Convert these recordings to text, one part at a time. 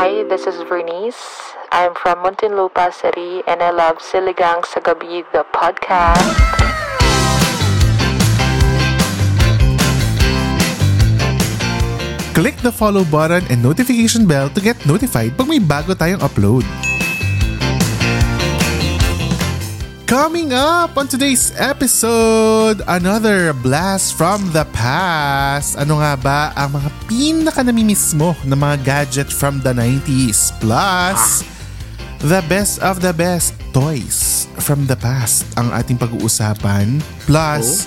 Hi, this is Vernice. I'm from Muntinlupa City and I love Siligang sa Gabi, the podcast. Click the follow button and notification bell to get notified pag may bago tayong upload. Coming up on today's episode, another blast from the past. Ano nga ba ang mga pinaka namimiss mo na mga gadget from the 90s? Plus, the best of the best toys from the past ang ating pag-uusapan. Plus,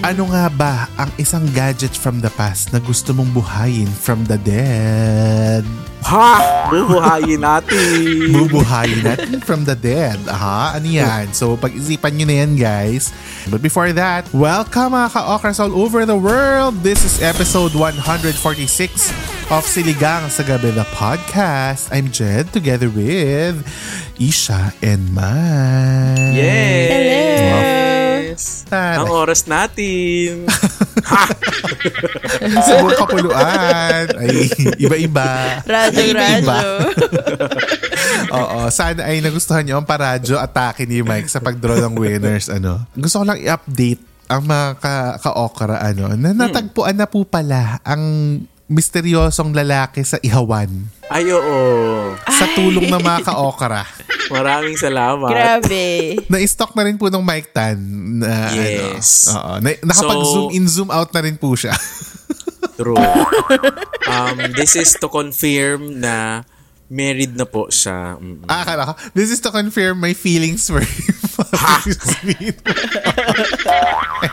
ano nga ba ang isang gadget from the past na gusto mong buhayin from the dead? Ha! Bubuhayin natin! Bubuhayin natin from the dead. Aha, ano yan? So, pag-isipan nyo na yan, guys. But before that, welcome mga ka-okras all over the world. This is episode 146 of Siligang sa Gabi, the podcast. I'm Jed, together with Isha and Man. Yes! Ang oras natin! Sa buong kapuluan. Ay, iba-iba. Radyo, Iba-iba. radyo. Oo, sana ay nagustuhan niyo ang paradyo atake ni Mike sa pag-draw ng winners. Ano. Gusto ko lang i-update ang mga ka- ka-okra ano, na natagpuan na po pala ang misteryosong lalaki sa Ihawan Ay, oo. sa tulong ng mga ka-okra. Maraming salamat. Grabe. Na-stock na rin po ng Mike Tan. Na, Yes. Ano, oo, na, nakapag-zoom So- in, zoom out na rin po siya. True. Um, this is to confirm na married na po siya. Mm. ah, akala ko, this is to confirm my feelings for him.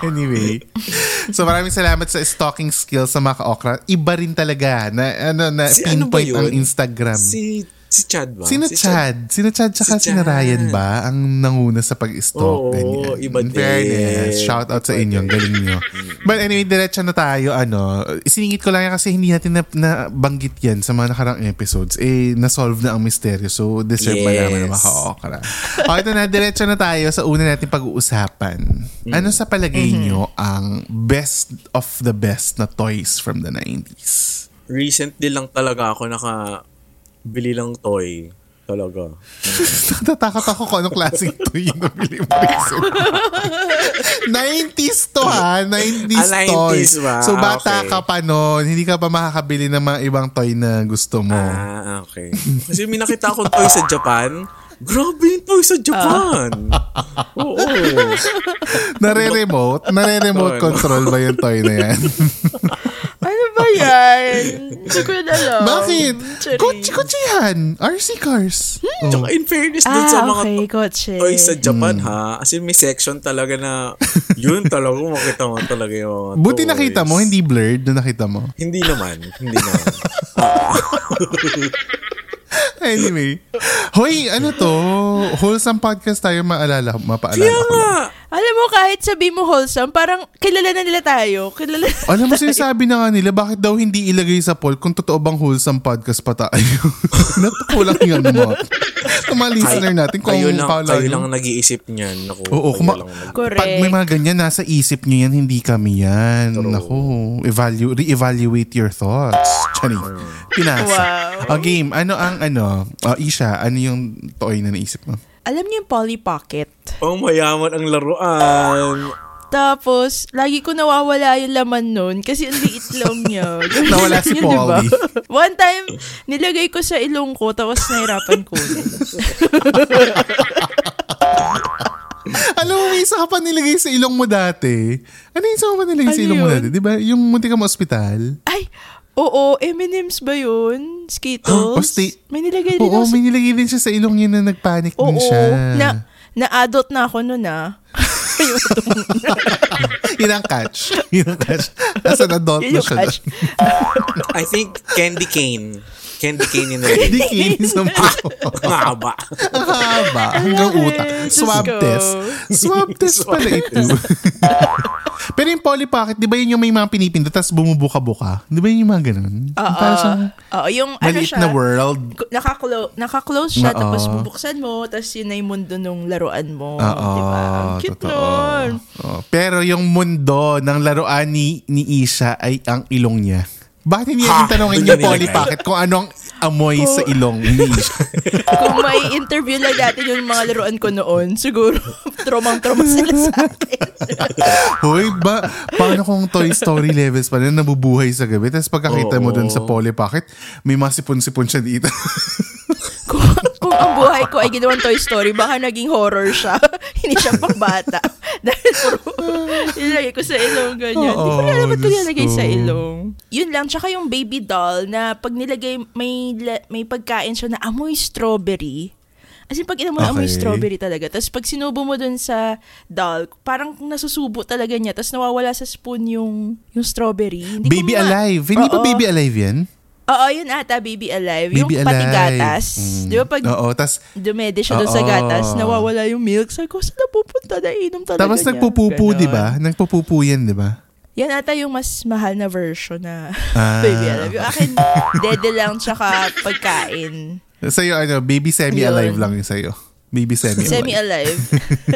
Anyway. So maraming salamat sa stalking skills sa mga ka-okra. Iba rin talaga na, ano, na Si ano pinpoint yun? ang Instagram. Si, si Chad ba? Sino si Chad? Sino Chad tsaka Si si Chad. Ryan ba ang nanguna sa pag-stalk? Oo, ganyan. iba In fairness, din. shout out sa inyo. Ang din. galing nyo. But anyway, diretso na tayo. Ano, siningit ko lang yan kasi hindi natin na, nabanggit yan sa mga nakarang episodes. Eh, na-solve na ang misteryo. So, deserve Yes. malaman na maka-okra. o, ito na. Diretso na tayo sa una natin pag-uusapan. Ano sa palagay nyo ang best of the best na toys from the 90s? Recently lang talaga ako nakabili lang toy. Talaga. Natatakot ako kung anong klaseng toy yung nabili mo recent. 90s to ha. 90s, Ah, 90s toy. ba? So bata Okay. ka pa noon. Hindi ka pa makakabili ng mga ibang toy na gusto mo. Ah, okay. Kasi may nakita akong toy sa Japan. Grabe yung toy sa Japan. Oo. Nare-remote? Nare-remote control ba yung toy na yan? Yan? Hindi ko na alam. Bakit? Kutsi-kutsi yan. RC cars. Oh. Tsaka in fairness dun sa Ah, mga okay. Kotse. toys sa Japan Hmm. ha. Kasi may section talaga na yun talaga makita mo talaga yung Buti toys. nakita mo, hindi blurred na nakita mo. Hindi naman. Hindi naman. Anyway. Hoy, ano to? Wholesome podcast tayo maalala, mapaalala Kaya ko nga. Alam mo, kahit sabi mo wholesome, parang kilala na nila tayo. Kilala Alam mo, sinasabi na nga nila, bakit daw hindi ilagay sa poll kung totoo bang wholesome podcast pa tayo? Natukulang yan mo. Kung mga listener natin, kung kayo lang, kala kayo lang nag-iisip niyan. Naku, Oo, kayo kuma- lang nag- Correct. Pag may mga ganyan, nasa isip nyo yan, hindi kami yan. Naku, evalu- re-evaluate your thoughts. Chani, pinasa. Wow. O game, ano ang ano? O Isha, ano yung toy na naisip mo? Alam niyo yung Polly Pocket? Oh, mayaman ang laruan. Tapos, lagi ko nawawala yung laman nun kasi ang liit lang niya. Nawala si Yun, diba? Polly. One time, nilagay ko sa ilong ko tapos nahirapan ko. Alam mo, may isa ka pa nilagay sa ilong mo dati. Ano yung isa ka pa nilagay sa Ano ilong mo yun? dati? Di ba? Yung munti ka mo ospital? Ay, oo, M&M's ba yun? Skittles? O, stay- May nilagay din Oo, ako sa... may nilagay din siya sa ilong niya na nagpanic din Oo, siya. na, na-adult na ako nun ah. Yun ang catch. Yun ang catch. As an adult yun na yung siya. catch. I think candy cane. Candy cane in the Hindi kinis ang Ang haba. Ang haba. Hanggang utak. Diyos Swab ko. test. Swab test pala ito. Pero yung Polly Pocket, di ba yun yung may mga pinipindot tapos bumubuka-buka? Di ba yun yung mga ganun? Oo. Parang siyang yung ano siya. na world. Nakaklo- naka-close siya, Oo. tapos bubuksan mo, tapos yun na yung mundo nung laruan mo. Oo, diba? Ang cute totoo. nun. Oo. Pero yung mundo ng laruan ni, ni Isha ay ang ilong niya. Bakit hindi Ha? tanongin yung Polly. Pocket kung anong amoy sa ilong ni? Kung may interview lang natin yung mga laruan ko noon, siguro tromang-troma sila sa akin. Hoy, ba, paano kung Toy Story levels pa na nabubuhay sa gabi? Tapos pagkakita mo dun sa Polly Pocket, may mga sipon-sipon siya dito. kung, kung ang buhay ko ay ginawang Toy Story, baka naging horror siya. Hindi siya pang bata. Dahil puro, nilagay ko sa ilong ganyan. Hindi ko na ko Diyos nilagay sa ilong. Yun lang, tsaka yung baby doll na pag nilagay, may, may pagkain siya na amoy strawberry. As in, pag inamoy amoy Okay. strawberry talaga. Tapos pag sinubo mo dun sa doll, parang nasusubo talaga niya. Tapos nawawala sa spoon yung, yung strawberry. Hindi baby ma- Alive. Hindi ba Oo. Baby Alive yan? Oo, yun ata, Baby Alive. Baby yung pati Alive. gatas. Mm. Di ba pag Oo, tas dumede siya doon sa gatas, nawawala yung milk. Sabi ko, saan napupunta? Nainom talaga tapos niya. nagpupupo, Ganon. di ba? Nagpupupo yan, di ba? Yan ata yung mas mahal na version na Ah. Baby Alive. Yung akin, dede lang tsaka pagkain. Sa'yo, ano, baby semi-alive Yun. lang yung sa'yo. Baby semi-alive. Semi-alive.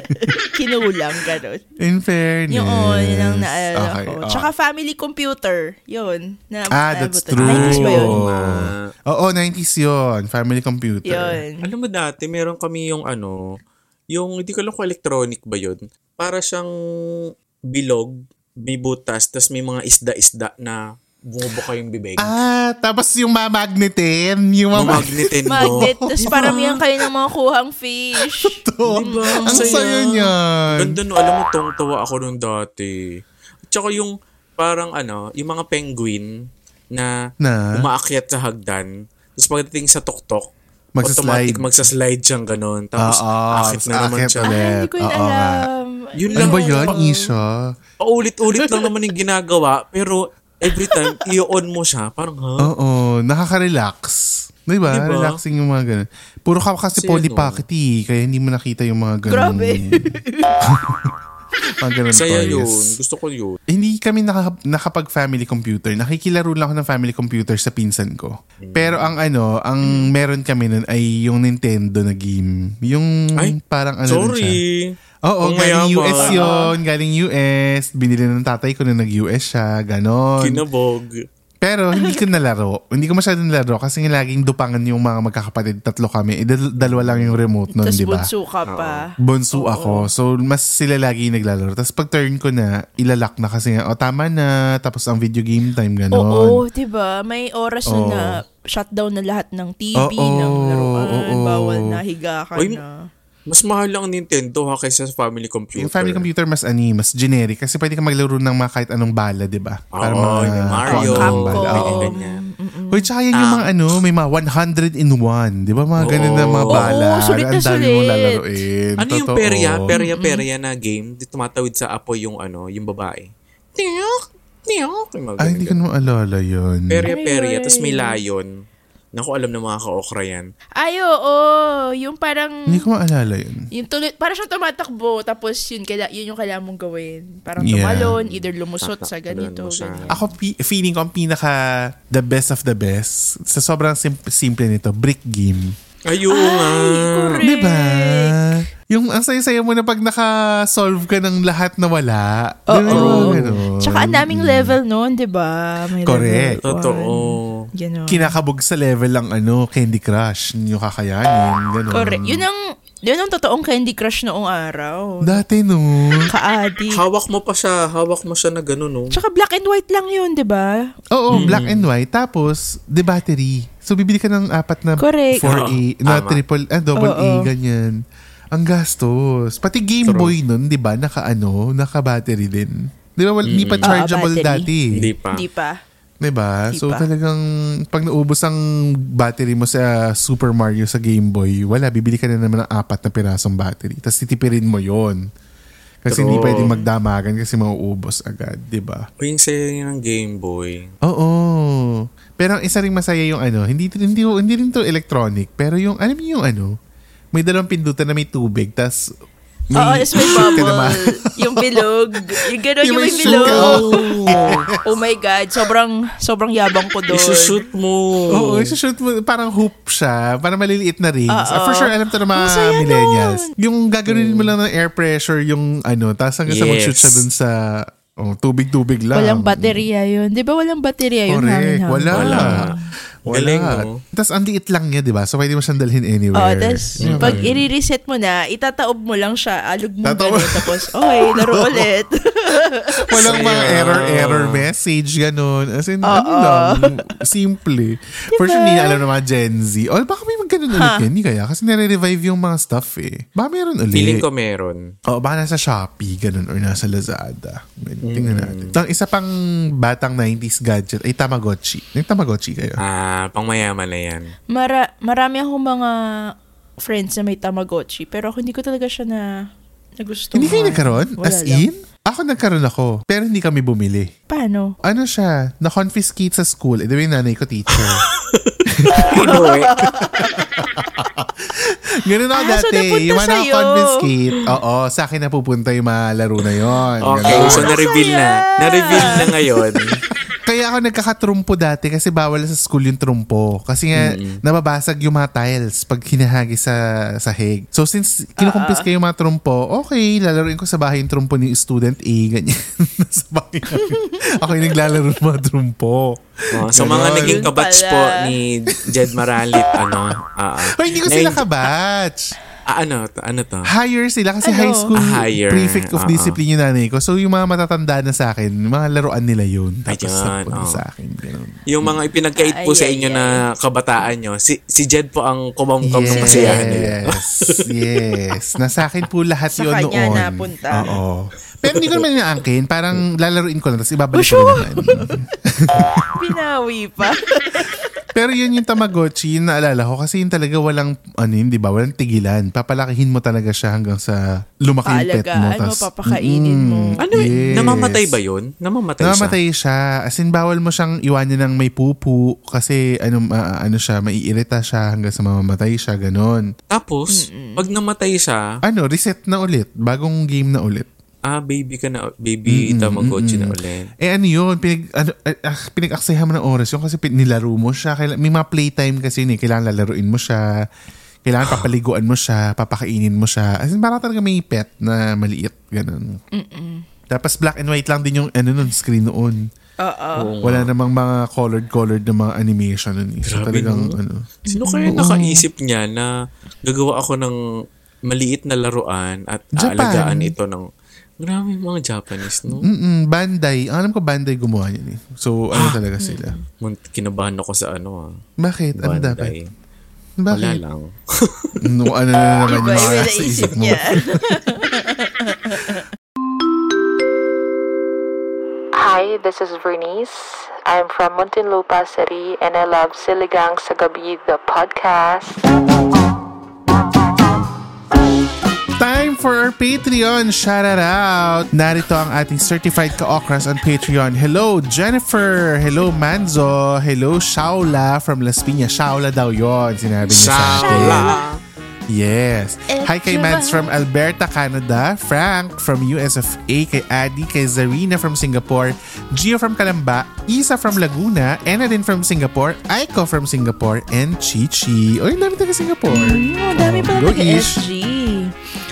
Kinulang, gano'n. In fairness. Yung, oh, yun ang naalala Okay, ko. oh. Tsaka family computer. Yun. Na, Ah, that's true. 90s ba yun? Ah. Oo, 90s yun. Family computer. Yun. Alam mo dati, meron kami yung ano, yung, hindi ko alam kung electronic ba yun. Para siyang bilog, may butas, tas may mga isda-isda na bumubuka yung bibig. Ah, tapos yung mamagnetin. Yung mamag... Mamagnetin mo. Magnet. Tapos paramihan kayo ng mga kuhang fish. Diba? Ang saya niyan. Ganda no, alam mo, tong-tawa ako nung dati. At saka yung, parang ano, yung mga penguin na, Na? umaakyat sa hagdan. Tapos pagdating sa tuktok, Magsaslide. automatic magsaslide siyang ganun. Tapos, Oo, akit na naman siya. ulit. Ay, hindi ko yun alam. Yun Ano lang. ba yun, pang- Isha? Paulit-ulit lang naman yung ginagawa. Pero, every time, i-on mo siya. Parang, ha? Oo, nakaka-relax. Di ba? Diba? Relaxing yung mga ganun. Puro ka kasi Polly ano? Eh, kaya hindi mo nakita yung mga ganun. Grabe. mga ganun Saya toys. yun. Gusto ko yun. Hindi kami naka, nakapag-family computer. Nakikilaro lang ako ng family computer sa pinsan ko. Pero ang ano, ang meron kami nun ay yung Nintendo na game. Yung Ay, parang ano rin siya. Sorry. Oo, Ang galing mayaman. US yun. Galing US. Binili ng tatay ko na nag-US siya. Ganon. Kinabog. Pero hindi ko nalaro. Hindi ko masyadong nalaro kasi nga laging dupangan yung mga magkakapatid. Tatlo kami. Eh, dal- dalawa lang yung remote nun, Tapos di ba? bunso ka pa. Bunso ako. So, mas sila lagi naglalaro. Tapos pag turn ko na, ilalak na kasi nga, o tama na. Tapos ang video game time, ganon. Oo, 'di ba? May oras na Oo. na shutdown na lahat ng TV, Oo, ng laruan, oo. bawal na higa ka Oy, na. Mas mahal lang ang Nintendo ha kaysa sa family computer. Yung family computer mas ani, mas generic. Kasi pwede ka maglaro ng mga kahit anong bala, di ba? Oo, yung Mario. kung anong bala. Capcom. Hoy, tsaka yan yung mga ano, may mga 100 in 1. Di ba? Mga ganun na mga bala. Oo, sulit na Ang dami mong sulit. lalaroin. Ano yung Totoo. perya? Perya-perya na game. Di tumatawid sa apoy yung ano, yung babae. Tiyok! Tiyok! Yung mga Ay, hindi ko naman alala yun. Perya-perya. Ay, Tapos may ay. Naku, alam ng mga ka-okra yan. Ay, oo. Yung parang... Hindi ko maalala yun. Yung tuloy, parang siyang tumatakbo, tapos yun, kaila, yun yung kailangan mong gawin. Parang Yeah. tumalon, either lumusot sa ganito, siya. ganyan. Ako, feeling ko ang pinaka the best of the best. Sa sobrang sim- simple nito, brick game. Ay, oo nga. correct. Di ba? Yung ang saya-saya mo na pag naka-solve ka ng lahat na wala. Oo. Ganun. Tsaka ang daming level noon, di ba? May Correct. Level Totoo. one. Ganon. Kinakabog sa level lang ano, Candy Crush. Yung kakayanin. Ganun. Correct. Yun ang, yun ang totoong Candy Crush noong araw. Dati no. Ka-addict. Hawak mo pa siya. Hawak mo siya na gano'n, no? Tsaka black and white lang yun, di ba? Oo, black and white. Tapos, the battery. So, bibili ka ng apat na Correct. 4A, na Tama. triple, ah, double A, Oo. ganyan. Ang gastos. Pati Game True. Boy nun, di ba, naka ano, naka battery din. Di ba, wal- hindi pa chargeable Oo, battery. dati. Hindi pa. Hindi pa. Di ba? Di So, pa. talagang, pag naubos ang battery mo sa Super Mario sa Game Boy, wala, bibili ka na naman ng apat na pirasong battery. Tapos titipirin mo yon Kasi hindi True. pwedeng magdamagan kasi mauubos agad, di ba? O yung saya ng Game Boy. Oo. Pero ang isa ring masaya yung ano, hindi hindi hindi rin to electronic, pero yung alam niyo yung ano, may dalawang pindutan na may tubig, tas may Oo, tas may bubble. naman. yung bilog. Yung gano'n, Yung yung, may bilog. oh my God. Sobrang, sobrang yabang ko doon. Isushoot mo. Oo, shoot mo, parang hoop siya, parang maliliit na rings. Ah, for sure, alam to ng mga millennials. nun. Yung gagawin mo lang ng air pressure, yung ano, tapos hanggang sa Yes. mag-shoot siya dun sa oh, tubig-tubig lang. Walang baterya yun. Di ba walang baterya yun? Correct. Wala. Wala. Wala. Galing, no? Tapos ang liit lang niya, di ba? So pwede mo siyang dalhin anywhere. Oo, tas Yun. pag i-reset mo na, itataob mo lang siya, alog mo Tataob. gano'n, tapos, okay, laro ulit. Walang mga error-error message, ganun. As in, Oo. ano lang, simple. For sure, hindi na alam ng mga Gen Z. O, baka may mag ganun ulit yan. Hindi kaya. Kasi nare-revive yung mga stuff eh. Baka meron ulit. Feeling ko meron. O, baka nasa Shopee, ganun, or nasa Lazada. Tingnan natin. Ang isa pang batang 90s gadget ay Tamagotchi. Yung Tamagotchi kayo. Ah, pangmayaman na yan. Mara, marami akong mga friends na may Tamagotchi, pero ako hindi ko talaga siya na nagustuhan. Hindi kayo nagkaroon? Wala As lang. in? Ako nagkaroon ako. Pero hindi kami bumili. Paano? Ano siya? Na-confiscate sa school. Eh, yung nanay ko teacher? Inuwi. Ganun ako Ah, so dati. napunta yung mga confiscate. Oo, sa akin napupunta yung mga laro na yon. Okay, Ganun. so na-reveal na. Na-reveal na ngayon. Kaya ako nagkakatrumpo dati kasi bawal sa school yung trumpo. Kasi nga, nababasag yung mga tiles pag hinahagi sa sahig. So since kinukumpis kayo yung mga trumpo, okay, lalaroin ko sa bahay yung trumpo ni student A, ganyan. sa bahay ako yung naglalaro ng mga trumpo. Oh, so mga Ganon. naging pala. po ni Jed Maralit, ano, ah, ah. Hoy, hindi ko Na- sila kabatch. Ah, ano, to- ano to? Higher sila kasi Ano? high school Ah, higher. prefect of Oo. discipline yung nanay ko. So yung mga matatanda na sa akin, yung mga laruan nila yun. Tapos Ayun, oo. sa akin. Ganun. Yung mga ipinagkait po Ay, sa ay, inyo ay. na kabataan nyo, si, si Jed po ang kumamkam ng kasiyahan nila. Yes, yes. Nasa akin po lahat Sa yun kanya noon. napunta. Oo. Pero hindi ko naman inaangkin. Parang lalaruin ko lang, tapos ibabalik ko sure. naman. Pinawi pa. Pero yun yung Tamagotchi, yung naalala ko. Kasi yun talaga walang, ano yun, di ba? Walang tigilan. Papalakihin mo talaga siya hanggang sa lumaki yung pet mo. Paalagaan mo, Tas- papakainin mo. Mm, Ano, yes. namamatay ba yun? Namamatay, Namamatay siya? siya. As in, bawal mo siyang iwanan ng may pupu kasi ano, ma- ano siya, maiirita siya hanggang sa mamamatay siya, ganon. Tapos, pag namatay siya, Ano, reset na ulit. Bagong game na ulit. Ah, baby ka na, baby Tamagotchi na ulit. Eh ano yun, pinag, ano, ah, pinag-aksayahan mo ng oras yun kasi pin- nilaro mo siya. Kaila, may mga playtime kasi yun eh. Kailangan lalaruin mo siya. Kailangan papaliguan mo siya, papakainin mo siya. As in, parang talaga may pet na maliit. Ganun. Tapos black and white lang din yung ano nun, screen noon. Oo. Oo Wala namang mga colored-colored na mga animation nun. eh. So Grabe, talagang no? ano. Sino kaya nakaisip niya na gagawa ako ng maliit na laruan at Japan. aalagaan ito ng Grabe yung mga Japanese, no? Mm-mm, Bandai. Ang alam ko Bandai gumawa yun eh. So ano talaga sila. Mun- Kinabahan ako sa ano ah. Bakit? Ano dapat? Bandai. Wala Bakit? lang. No, ano na naman yung Iba mga naisip isip mo. Hi, this is Vernice. I'm from Muntinlupa City and I love Siligang sa Gabi, the podcast. Time for our Patreon shout out. Narito ang ating certified ka-okras on Patreon. Hello, Jennifer. Hello, Manzo. Hello, Shaula from Las Piñas. Shaula daw yon Sinabi niya sa akin. Shala! Yes. Hi kay Mads from Alberta, Canada. Frank from US of A. Kay Adi. Kay Zarina from Singapore. Gio from Kalamba. Isa from Laguna. Ena din from Singapore. Aiko from Singapore. And Chichi. Oy, dami taga Singapore. Oh, dami pala taga. SG.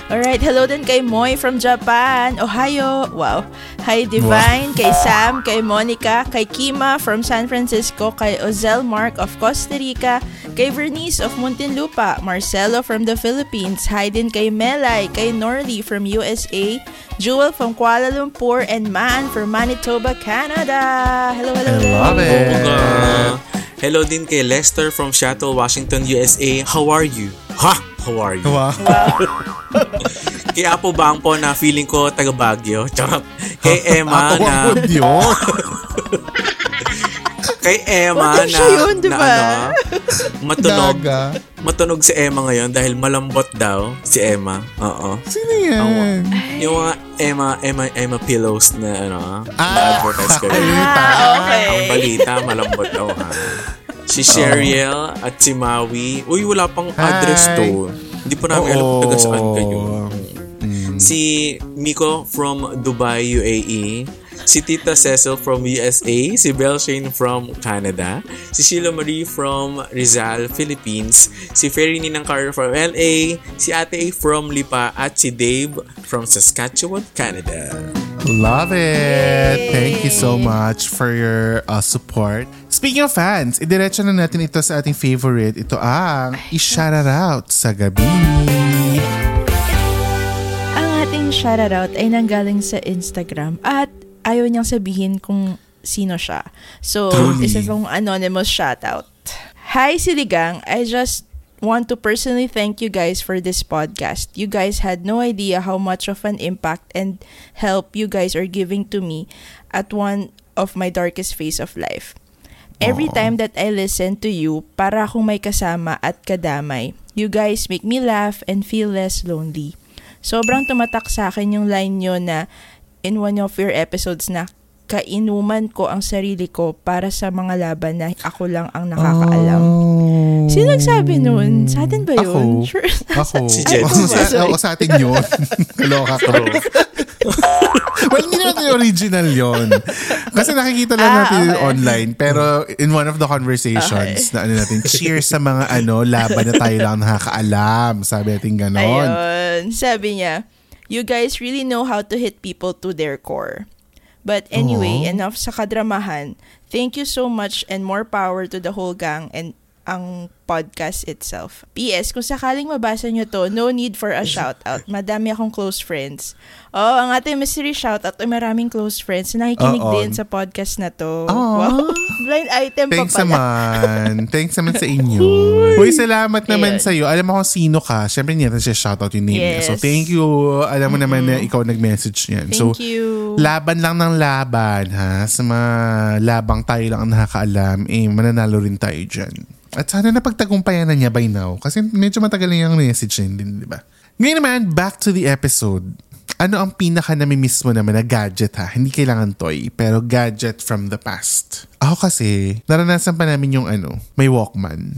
Alright, hello din kay Moy from Japan, Ohio. Wow. Hi Divine, kay Sam, kay Monica, kay Kima from San Francisco, kay Ozel Mark of Costa Rica, kay Vernice of Muntinlupa, Marcelo from the Philippines, hi din kay Melay, kay Norley from USA, Jewel from Kuala Lumpur, and Man from Manitoba, Canada. Hello, hello, I hello. love it. Hello din kay Lester from Seattle, Washington, USA. How are you? Ha? How are you? Wow. Kay Apo Bang po na feeling ko taga Baguio. Charot. Kay Emma na kay Emma na, siya yun, di na ano, matunog. Daga. Matunog si Emma ngayon dahil malambot daw si Emma. Oo. Sino yan? Yung mga Emma, Emma, Emma pillows na ano, Ah, na-advertise ko. balita. okay. Ang balita, malambot daw ha. Si Sheriel at si Maui. Uy, wala pang address Hi. to. Hindi pa namin alam kung saan kayo. Mm. Si Miko from Dubai, UAE. Si Tita Cecil from USA. Si Belle Shane from Canada. Si Sheila Marie from Rizal, Philippines. Si Ferry Ninang Carter from LA. Si Ate A from Lipa. At si Dave from Saskatchewan, Canada. Love it! Thank you so much for your uh, support. Speaking of fans, idiretso na natin ito sa ating favorite. Ito ang i-shout out sa gabi. Ang ating shoutout ay nanggaling sa Instagram at ayaw niyang sabihin kung sino siya. So, Truly. isa pong anonymous shoutout. Hi Siligang, I just want to personally thank you guys for this podcast. You guys had no idea how much of an impact and help you guys are giving to me at one of my darkest phase of life. Every time that I listen to you, para akong may kasama at kadamay. You guys make me laugh and feel less lonely. Sobrang tumatak sa akin yung line nyo na in one of your episodes na kainuman ko ang sarili ko para sa mga laban na ako lang ang nakakaalam. Oh. Sino nagsabi nun? Sa atin ba yun? Ako. Sure. Ako. Si Jen. Ako sa, ako sa atin yun. Kaloka ko. well, hindi naman yung original yon. Kasi nakikita lang Ah, natin okay. online. Pero in one of the conversations na ano natin, cheers sa mga ano, laban na tayo lang nakakaalam. Sabi natin ganon. Ayun. Sabi niya, you guys really know how to hit people to their core. But anyway, Aw. enough sa kadramahan. Thank you so much and more power to the whole gang and ang podcast itself. P.S. Kung sakaling mabasa nyo to, no need for a shoutout. Madami akong close friends. Oh, ang ating mystery shoutout ay maraming close friends na nakikinig Oo. din sa podcast na to. Aw. Wow. Blind item Thanks pa pala. naman. Thanks naman sa inyo. Uy, salamat naman sa iyo. Alam mo kung sino ka. Siyempre, hindi natin siya shoutout yung name niya. So, Yes. thank you. Alam mo naman na ikaw nag-message niyan. Thank so, you. laban lang ng laban, ha? Sa mga labang tayo lang ang nakakaalam, eh, mananalo rin tayo dyan. At sana napagtagumpayan na niya by now. Kasi medyo matagal na yung message niya din, di ba? Ngayon naman, back to the episode. Ano ang pinaka namimiss mo naman na gadget ha? Hindi kailangan toy, pero gadget from the past. Ako kasi, naranasan pa namin yung ano, may Walkman.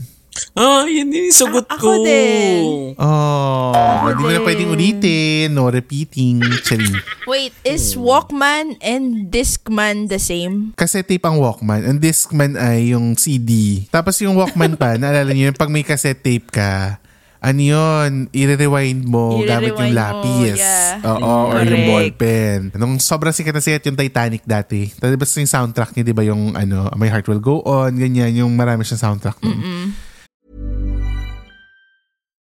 Ah, yun din yung sagot Ah, ko. ako din. Oh, hindi mo na din. pwedeng ulitin, no repeating. Charing. Wait, is Walkman and Discman the same? Cassette tape ang Walkman. Ang Discman ay yung CD. Tapos yung Walkman pa, naalala niyo, yung pag may cassette tape ka, ano yun, i-rewind mo gamit yung I-rewind mo, lapis. yeah. Oo, or yung ballpen. Nung sobrang sikat na sikat yung Titanic dati. Tapos yung soundtrack niya, di ba yung ano, My Heart Will Go On, ganyan, yung marami siyang soundtrack nun.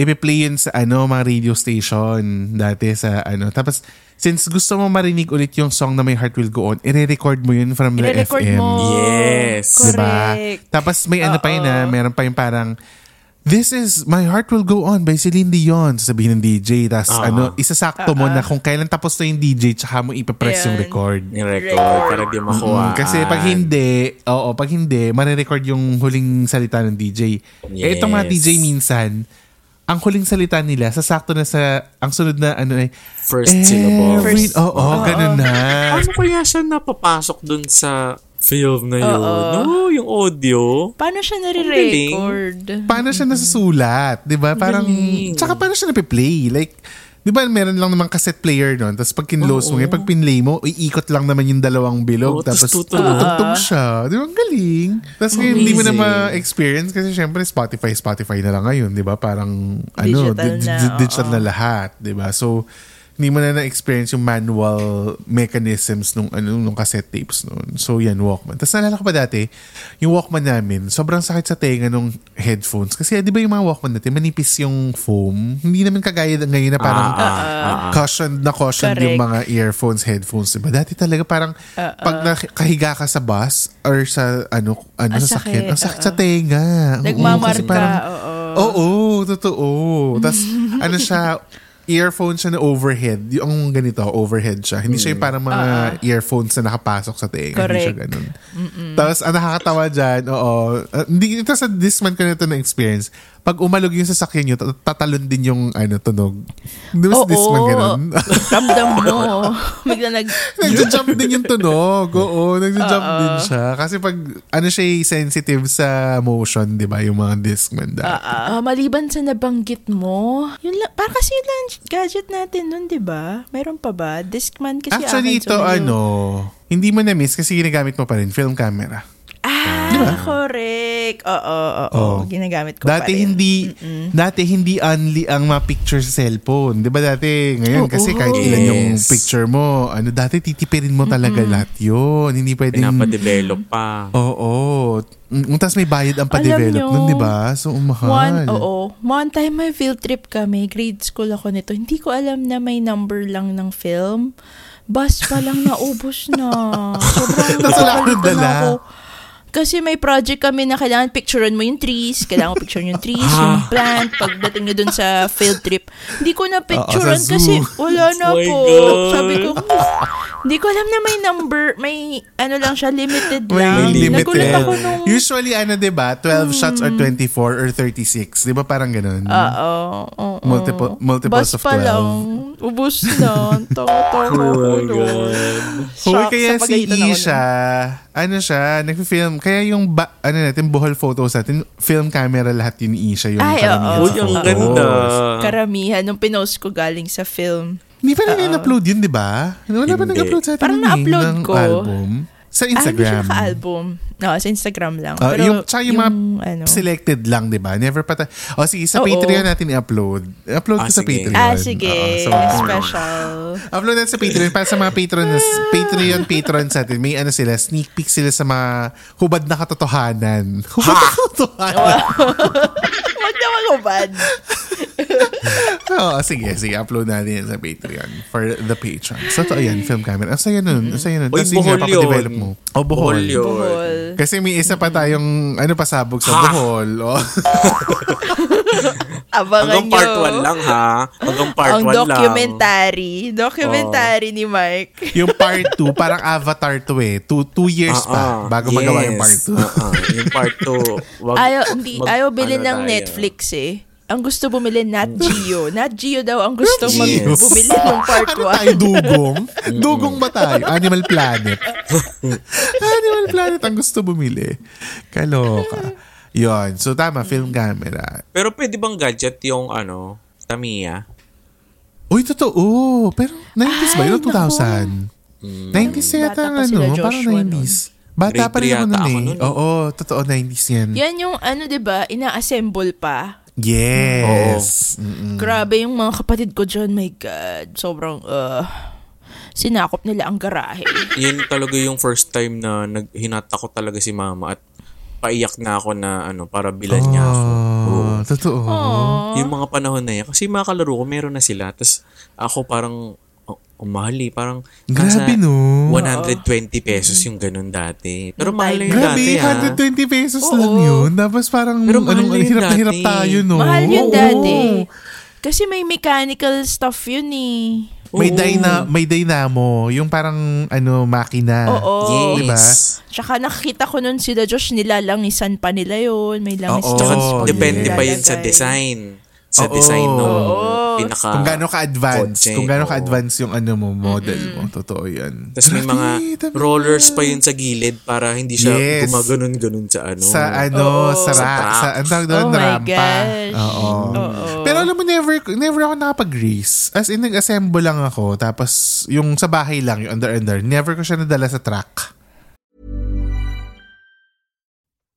Ipi-play yun sa ano, mga radio station dati sa ano. Tapos, since gusto mo marinig ulit yung song na My Heart Will Go On, i-record mo yun from the I-record FM. mo. Yes. Diba? Correct. Tapos may ano pa yun ah, meron pa yung parang, This is My Heart Will Go On by Celine Dion. Sabihin ng DJ. Tapos Ah. ano, isasakto mo na kung kailan tapos na yung DJ tsaka mo ipapress yung Ayun. record. Yung record, para di makuha. Mm, kasi pag hindi, oo, pag hindi, marirecord yung huling salita ng DJ. Eh, itong mga Yes. DJ minsan, ang huling salita nila, sasakto na sa, ang sunod na ano eh, First syllable. every, oo, ganun na. Paano kaya siya napapasok dun sa Film na yun. Oo. No, yung audio. Paano siya nare-record? Paano siya nasusulat? Di ba? Parang, Galing. tsaka paano siya napiplay? Like, di ba meron lang namang cassette player nun? Tapos pag kinlose mo, ngayon, pag pinlay mo, iikot lang naman yung dalawang bilog. Tas tapos tutugtog. tutugtog siya. Di ba? Ang galing. Tapos ngayon, hindi mo na ma-experience kasi syempre Spotify, Spotify na lang ngayon. Di ba? Parang, ano, Digital di- na, di- digital na lahat. Di ba? So, hindi mo na na-experience yung manual mechanisms nung ano nung cassette tapes noon. So yan, Walkman. Tapos naalala ko pa dati, yung Walkman namin, sobrang sakit sa tenga nung headphones. Kasi di ba yung mga Walkman natin, manipis yung foam. Hindi naman kagaya ng ngayon na parang cushioned na cushioned yung Correct. mga earphones, headphones. Diba? Dati talaga parang pag nakahiga ka sa bus or sa ano, ano sa sakit, ang sakit sa tenga. Oo, Nagmamarka, parang- oo. Oo, totoo. Tapos, ano siya, earphone siya na overhead. Yung ganito, overhead siya. Hindi siya yung parang mga earphones na nakapasok sa tenga. Hindi siya Correct. ganun. Tapos, ang nakakatawa dyan, oo. uh, hindi, ito sa this month ko na ito na-experience. Pag umalog yung sasakyan nyo, tat- tatalon din yung ano, tunog. Ba sa this month ganun? Ramdam mo. Bigla nag... Nagja-jump din yung tunog. Oo, nagja-jump din siya. Kasi pag, ano siya sensitive sa motion, di ba? Yung mga Discman dati. Ah, maliban sa nabanggit mo, yun lang, para kasi yun lang ang gadget natin nun, di ba? Meron pa ba? Discman kasi Actually, akin, ito so ano, hindi mo na-miss kasi ginagamit mo pa rin, film camera. Ah, correct. Oo, oo, oo. Oo. Ginagamit ko pa Dati rin. hindi, dati hindi only ang mga picture sa cellphone. Di ba dati, ngayon Oo. kasi kahit ilan yung Yes. picture mo, ano, dati titipirin mo talaga lahat yun. Hindi pwedeng... Pinapadevelop pa. Oo. Mm, Tapos may bayad ang pa-develop nun, di ba? So, umahal. One, oo. One time may field trip kami, grade school ako nito. Hindi ko alam na may number lang ng film. Bus pa lang naubos na. Sobrang Tapos wala napapalitan dala. ako. Kasi may project kami na kailangan picturean mo yung trees, kailangan mo picturean yung trees, yung plant, pagdating nyo dun sa field trip. Hindi ko na picturean Oo, sa kasi wala na Oh po. God. Sabi ko, hindi ko alam na may number, may ano lang siya, limited May lang. limited. Nagulat ako nung... Usually, ano, di ba? 12 shots or 24 or 36. Di ba parang ganun? Oo. Multiple- multiples Bus of pa 12. lang. Ubus na. Tawa-tawa ko doon. Hoy, Shock kaya sa si Isha, ano siya, nag-film. Kaya yung, ba, ano natin, buhol photos natin, film camera lahat yun ni Isha. Yung Ay, oo. ang photos. ganda. Karamihan, nung pinost ko galing sa film. Hindi pa rin in-upload yun, di ba? Wala ba nag-upload sa atin Parang eh, na-upload ng ko. album? Sa Ah, hindi Instagram. siya ka-album. No, sa Instagram lang. Ah, Pero yung, tsaka yung, mga ano, selected lang, di ba? Never pa ta- O sige, sa Oo. Patreon natin i-upload. Upload Ah, ko sa sige. Patreon. Ah, sige. Oo, so, special. Upload natin sa Patreon para sa mga patrons, Patreon patrons natin. May ano sila, sneak peek sila sa mga hubad na katotohanan. Hubad na katotohanan. Huwag na magubad. Oo, sige, sige. Upload natin yan sa Patreon for the patrons. So, ito, ayan, film camera. Ang saya nun. Ang saya nun. Uy, Tapos yun nga, buhol papadevelop yun. mo. O, buhol. Buhol yun. Buhol. Kasi may isa pa tayong, ano, pasabog sa buhol. O. Abangan Hanggang part nyo. 1 lang ha. Hanggang part 1 Ang lang. documentary. Documentary ni Mike. yung part 2, parang Avatar 2 eh. Two, two years Ah, pa ah. bago magawa yung part 2. Yes. Ah, ah. yung part 2. Wag, Ayaw, hindi, mag- ayaw bilhin ano ng tayo. Netflix eh. Ang gusto bumili Nat Geo. Nat Geo daw ang gusto mag Yes. bumili ng part ano tayo, 1. dugong? dugong ba tayo? Animal Planet. Animal Planet ang gusto bumili. Kaloka. Yon. So, tama, film camera. Pero pwede bang gadget yung ano, Tamiya? Uy, totoo. Pero 90s ba yun? Ay, o 2000? 90s yata Bata ang ano. Parang Joshua 90s. Bata Grade pa rin ako yata nun eh. nun. Oo, totoo. 90s yan. Yan yung ano 'di ba, ina-assemble pa. Yes. Mm-mm. Grabe yung mga kapatid ko dyan, my God. Sobrang, uh, sinakop nila ang garahe. Yun talaga yung first time na naghinata ko talaga si mama at paiyak na ako na ano para bilan niya ako. Oo. Oh, totoo. Yung mga panahon na yan. Kasi mga kalaro ko, meron na sila. Tapos ako parang, oh, oh, mahal eh. Parang, Grabe, no? 120 pesos yung ganun dati. Pero mahal na yun Grabe, dati ha. 120 pesos Oo. lang yun. Tapos parang, Pero mahal anong, na yun hirap na hirap dati. tayo, no? Mahal yun Oo. dati. Kasi may mechanical stuff yun eh. May, Oo. dyna, may dynamo. Yung parang, ano, makina. Oo. Yes. Diba? Tsaka nakikita ko nun sila Josh, nilalangisan pa nila yun. May langis Oo. Tsaka Oh, depende yes. pa yun sa Nilalagay. design. Sa Oo. design Oo. pinaka Kung gaano ka-advance. kotse. Kung gaano Oo. ka-advance yung ano mo, model mo. Totoo yan. Tapos may mga rollers pa yun sa gilid para hindi siya Yes. gumaganon-ganon sa ano. Sa ano, sa, Sa ra- track. sa, ang tawag doon, Oh my rampa. gosh. Oo. Oo. Pero alam mo, never, never ako nakapag-race. As in, nag-assemble lang ako. Tapos, yung sa bahay lang, yung under-under, never ko siya nadala sa track.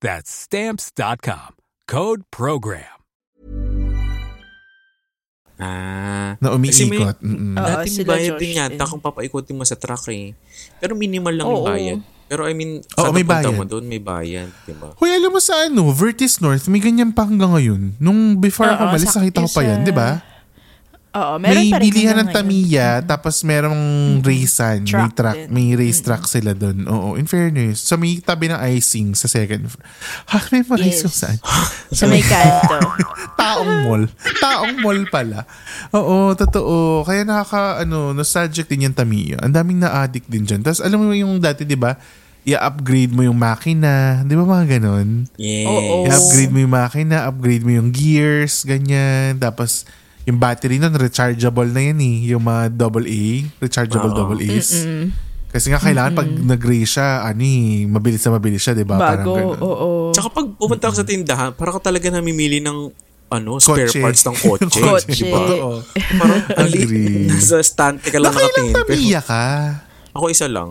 That's stamps.com. Code program. Ah. Na may, umiikot. Oo, dating sila bayad Josh din yata din. kung papaikotin mo sa truck eh. Pero minimal lang yung Oo. bayad. Pero I mean, Oo, sa may punta bayad. mo doon, may bayad. Diba? Hoy, alam mo sa ano, Vertis North, may ganyan pa hanggang ngayon. Nung before ako Oo, malis, sa- nakita ko pa yung yan, di ba? Oo, meron May bilihan ng ngayon. Tamiya, tapos merong racean, may Truck truck, din. may race truck sila doon. Oo, in fairness. So may tabi ng icing sa second floor. Ha, may mga Yes. icing saan? Sa may kanto. Taong mall. Taong mall pala. Oo, totoo. Kaya nakaka, ano, nostalgic din yung Tamiya. Ang daming na-addict din dyan. Tapos alam mo yung dati, di ba, i-upgrade mo yung makina. Di ba mga ganon? Yes. Oo. I-upgrade mo yung makina, upgrade mo yung gears, ganyan. Tapos, yung battery nun, rechargeable na yan eh. Yung mga double A, rechargeable Oo. double A's. Kasi nga kailangan pag nag-race siya, ano eh, mabilis na mabilis siya, di ba? Parang Bago, ganun. oo. Tsaka pag pumunta ka sa tindahan, para ka talaga namimili ng ano, spare Kotse. parts ng kotse. Kotse. Diba? Oo. Parang ali, Agree. nasa stante ka lang Nakailang nakatingin. Pero Tamiya ka? ako isa lang.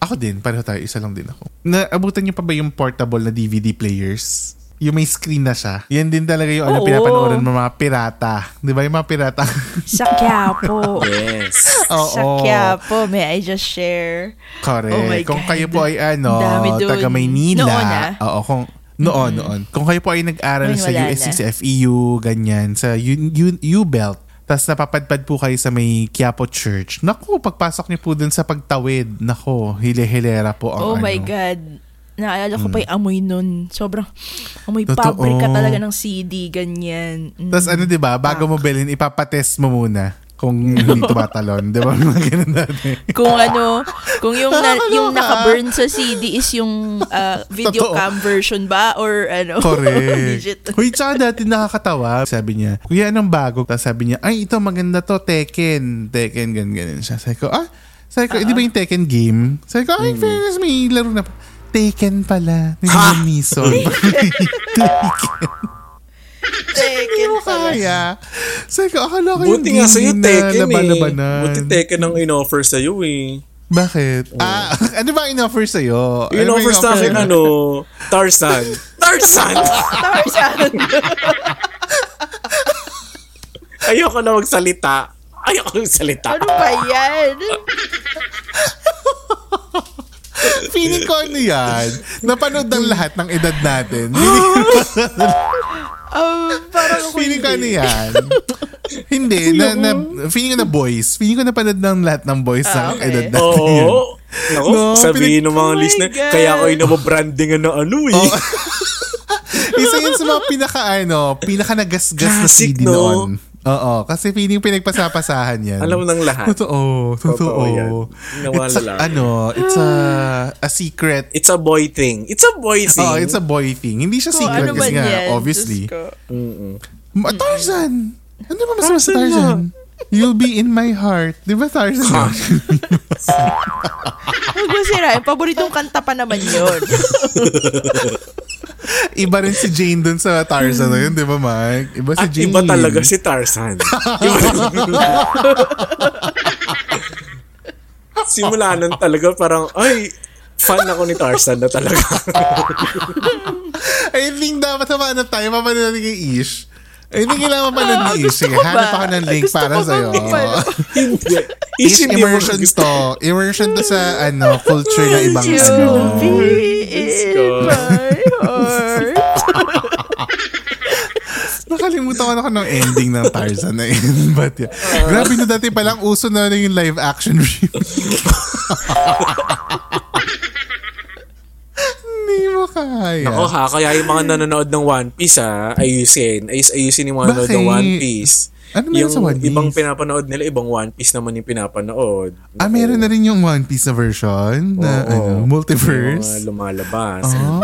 Ako din, pareho tayo, isa lang din ako. Naabutan niyo pa ba yung portable na DVD players? Yung may screen na siya. Yan din talaga yung ano, Oo. pinapanooran ng mga pirata. Di ba yung mga pirata? Sa Quiapo. Yes. Oo. Sa Quiapo, may I just share? Correct. Oh my kung God. kayo po ay ano, taga Maynila. Noon, ah. Oo, kung noon, noon. Kung kayo po ay nag-aral Ngayon sa USC, na. sa FEU, ganyan, sa U- U- U-Belt, tapos napapadpad po kayo sa may Quiapo Church. Naku, pagpasok niyo po dun sa pagtawid, naku, hile-hilera po ang Oh ano. my God. Naalala ko pa yung amoy nun. Sobrang amoy Totoo. pabrika talaga ng CD, ganyan. Mm. Tapos ano, di ba, bago mo bilhin, ipapatest mo muna kung hindi tumatalon. Di ba? Mga ganun natin. kung ano, kung yung na, yung naka-burn sa CD is yung uh, video Totoo. cam version ba or ano? Correct. Uy, tsaka dati nakakatawa. Sabi niya, kuya, anong bago? Tapos sabi niya, ay, ito maganda to, Tekken. Tekken, ganun, ganun siya. Sabi ko, ah, sabi ko, di ba yung Tekken game? Sabi ko, ay, in fairness, may laro na pa. Tekken pala. Ni Liam Neeson. Tekken Ano pala. kaya? Sabi ko, akala ko Buti nga sa'yo, Tekken eh. Buti Tekken ang in-offer sa'yo eh. Bakit? Ah, ano ba in-offer sa'yo? Ano In-offer sa akin, mo? ano, Tarzan. Tarzan! Tarzan. Ayoko na magsalita. Ayoko na magsalita. ano ba yan? Feeling ko ano yan. Napanood ng lahat ng edad natin. Um, parang ako Feeling ko ano hindi. yan. Hindi. Na, na, feeling ko na boys. Feeling ko napanood ng lahat ng boys Ah, ng okay. edad natin. Oo. Naku, No, sabihin ng mga Oh listener, God. kaya ako inababrandingan na ano eh. Isa yun sa mga pinaka ano, pinaka nagasgas na CD no? noon. Oo, kasi feeling pinagpasapasahan yan. Alam ng lahat. Totoo, totoo. Totoo yan. Nawala It's a, lang. ano, it's a, a secret. It's a boy thing. It's a boy thing. Oh, it's a boy thing. Hindi siya Kung secret ano kasi nga, yan, obviously. Ma- Tarzan! Ano ba masama sa Tarzan Tarzan? You'll be in my heart. Di ba Tarzan yun? Huwag mo sirain. Paboritong kanta pa naman yun. Iba rin si Jane dun sa Tarzan na yun, di ba Mike? Iba si At Jane. iba talaga si Tarzan. Simula nun talaga parang, ay, fan ako ni Tarzan na talaga. I think dapat naman tayo, mapanood natin kay Ish. I think kailangan mapanood ni Ish. Sige, hanap ako ng link Gusto para sa'yo. Hindi. Hindi mo immersion to. Immersion to sa ano culture na ibang You ano. be in my heart. Nakalimutan ko na ako ng ending ng Tarzan na yun. But yeah. Grabe na dati palang uso na yung live action review. Hindi mo kaya. Ako ha, kaya yung mga nanonood ng One Piece ha, ayusin. Ayus, ayusin yung mga nanonood ng Bakit? One Piece. Ano meron yung sa One Piece? ibang pinapanood nila, ibang One Piece naman yung pinapanood. Ah, meron na rin yung One Piece na version na Oo. ano, Yung multiverse. mga lumalabas. Ah,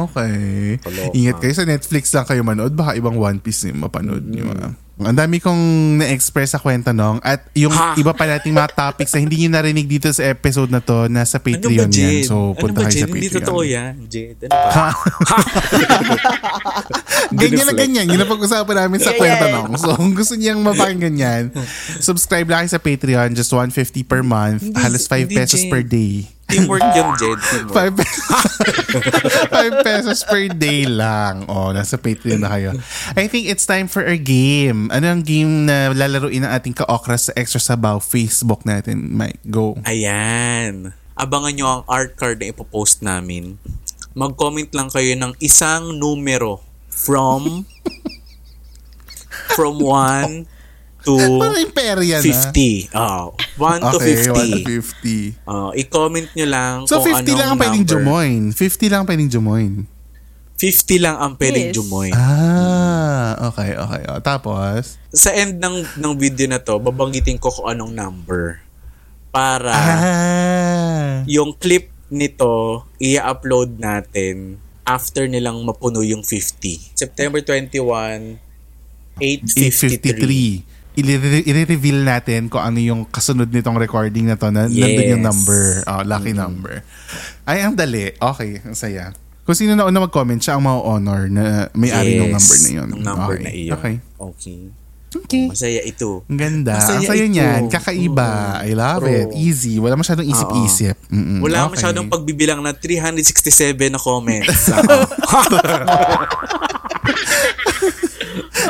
okay. Kaloka. Ingat kayo sa Netflix lang kayo manood. Baka ibang One Piece yung mapanood nyo. ah. Ang dami kong na-express sa kwenta nung at yung Ha? iba pa nating mga topics na hindi nyo narinig dito sa episode na to nasa Ano ba, Patreon yan. So, ano punta ba, kayo sa Hindi Patreon. totoo yan, Jed. Ano ba? Ha? ganyan na ganyan. Yun ang pag-usapan namin sa Yeah, kwenta yeah. nung. So, kung gusto niyang mapakinggan yan, subscribe lang sa Patreon. Just 150 per month. Hindi, halos 5 hindi, pesos Jed. per day. Teamwork yun, Jed. Teamwork. 5 pesos, Five pesos per day lang. Oh, nasa Patreon na kayo. I think it's time for our game. Ano ang game na lalaruin ng ating ka-okras sa Extra Sabaw Facebook natin? Mike, go. Ayan. Abangan nyo ang art card na ipopost namin. Mag-comment lang kayo ng isang numero from from 1 to Parang imperya na. 50. Oh, 1 to Okay, 50. 1 to 50. Oh, i-comment nyo lang So, kung 50 anong lang ang pwedeng jumoin. 50 lang ang pwedeng jumoin. 50 lang ang pwedeng Yes. jumoin. Ah, okay, okay. O, tapos? Sa end ng ng video na to, babanggitin ko kung anong number. Para Ah. yung clip nito, i-upload natin after nilang mapuno yung 50. September 21, 8.53. 853. I- I-reveal natin kung ano yung kasunod nitong recording na to na nandun yung Yes. Number. Oh, lucky number. Ay, ang dali. Okay, ang saya. Kung sino na una mag-comment, siya ang ma-honor na may-ari ng number na yun. Number okay. na iyon. Okay. Okay. Okay. Masaya ito. Ang ganda. Masaya ang saya ito. niyan. Kakaiba. I love True. it. Easy. Wala masyadong isip-isip. Mm-mm. Wala Okay. masyadong pagbibilang na 367 na comments.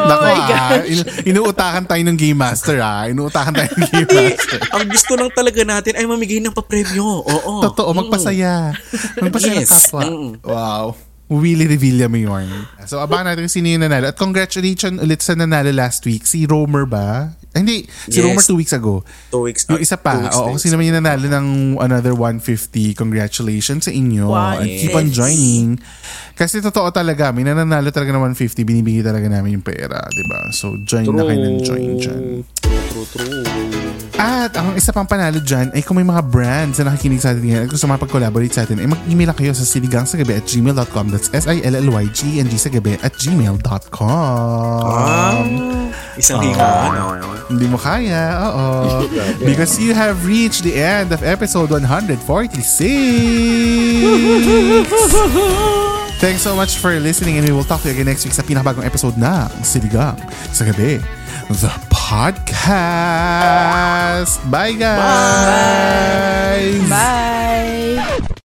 Nako Oh ah, in- inuutakan tayo ng Game Master ah. Inuutakan tayo ng Game Master. ang gusto lang talaga natin ay mamigay ng papremyo. Oo. Totoo, magpasaya. Magpasaya ng Yes. kapwa. Mm. Wow. Willie Revilla mo yun. So, abangan natin kung sino yung nanalo. At congratulations ulit sa nanalo last week. Si Romer ba? Ah, Hindi, si Yes. Romer two weeks ago. Two weeks. Yung ah, isa pa. Oo, na kasi naman yung nanalo ng another 150. Congratulations sa inyo. Wow, And keep on yes. joining. Kasi totoo talaga, may nananalo talaga ng 150, binibigay talaga namin yung pera, di ba? So, join na kayo ng join dyan. True, true. At ang isa pang panalo dyan ay kung may mga brands na nakikinig sa atin ngayon at gusto makapag-collaborate sa atin ay mag-email kayo sa siligangsagabi at gmail.com. That's S-I-L-L-Y-G-N-G sa gabi at gmail.com. Ah, isang higaan. ah. Hindi mo kaya, oo. Because you have reached the end of episode 146. Thanks so much for listening and we will talk to you again next week sa pinakabagong episode ng Siligang sa Gabi, the podcast. Bye, guys! Bye!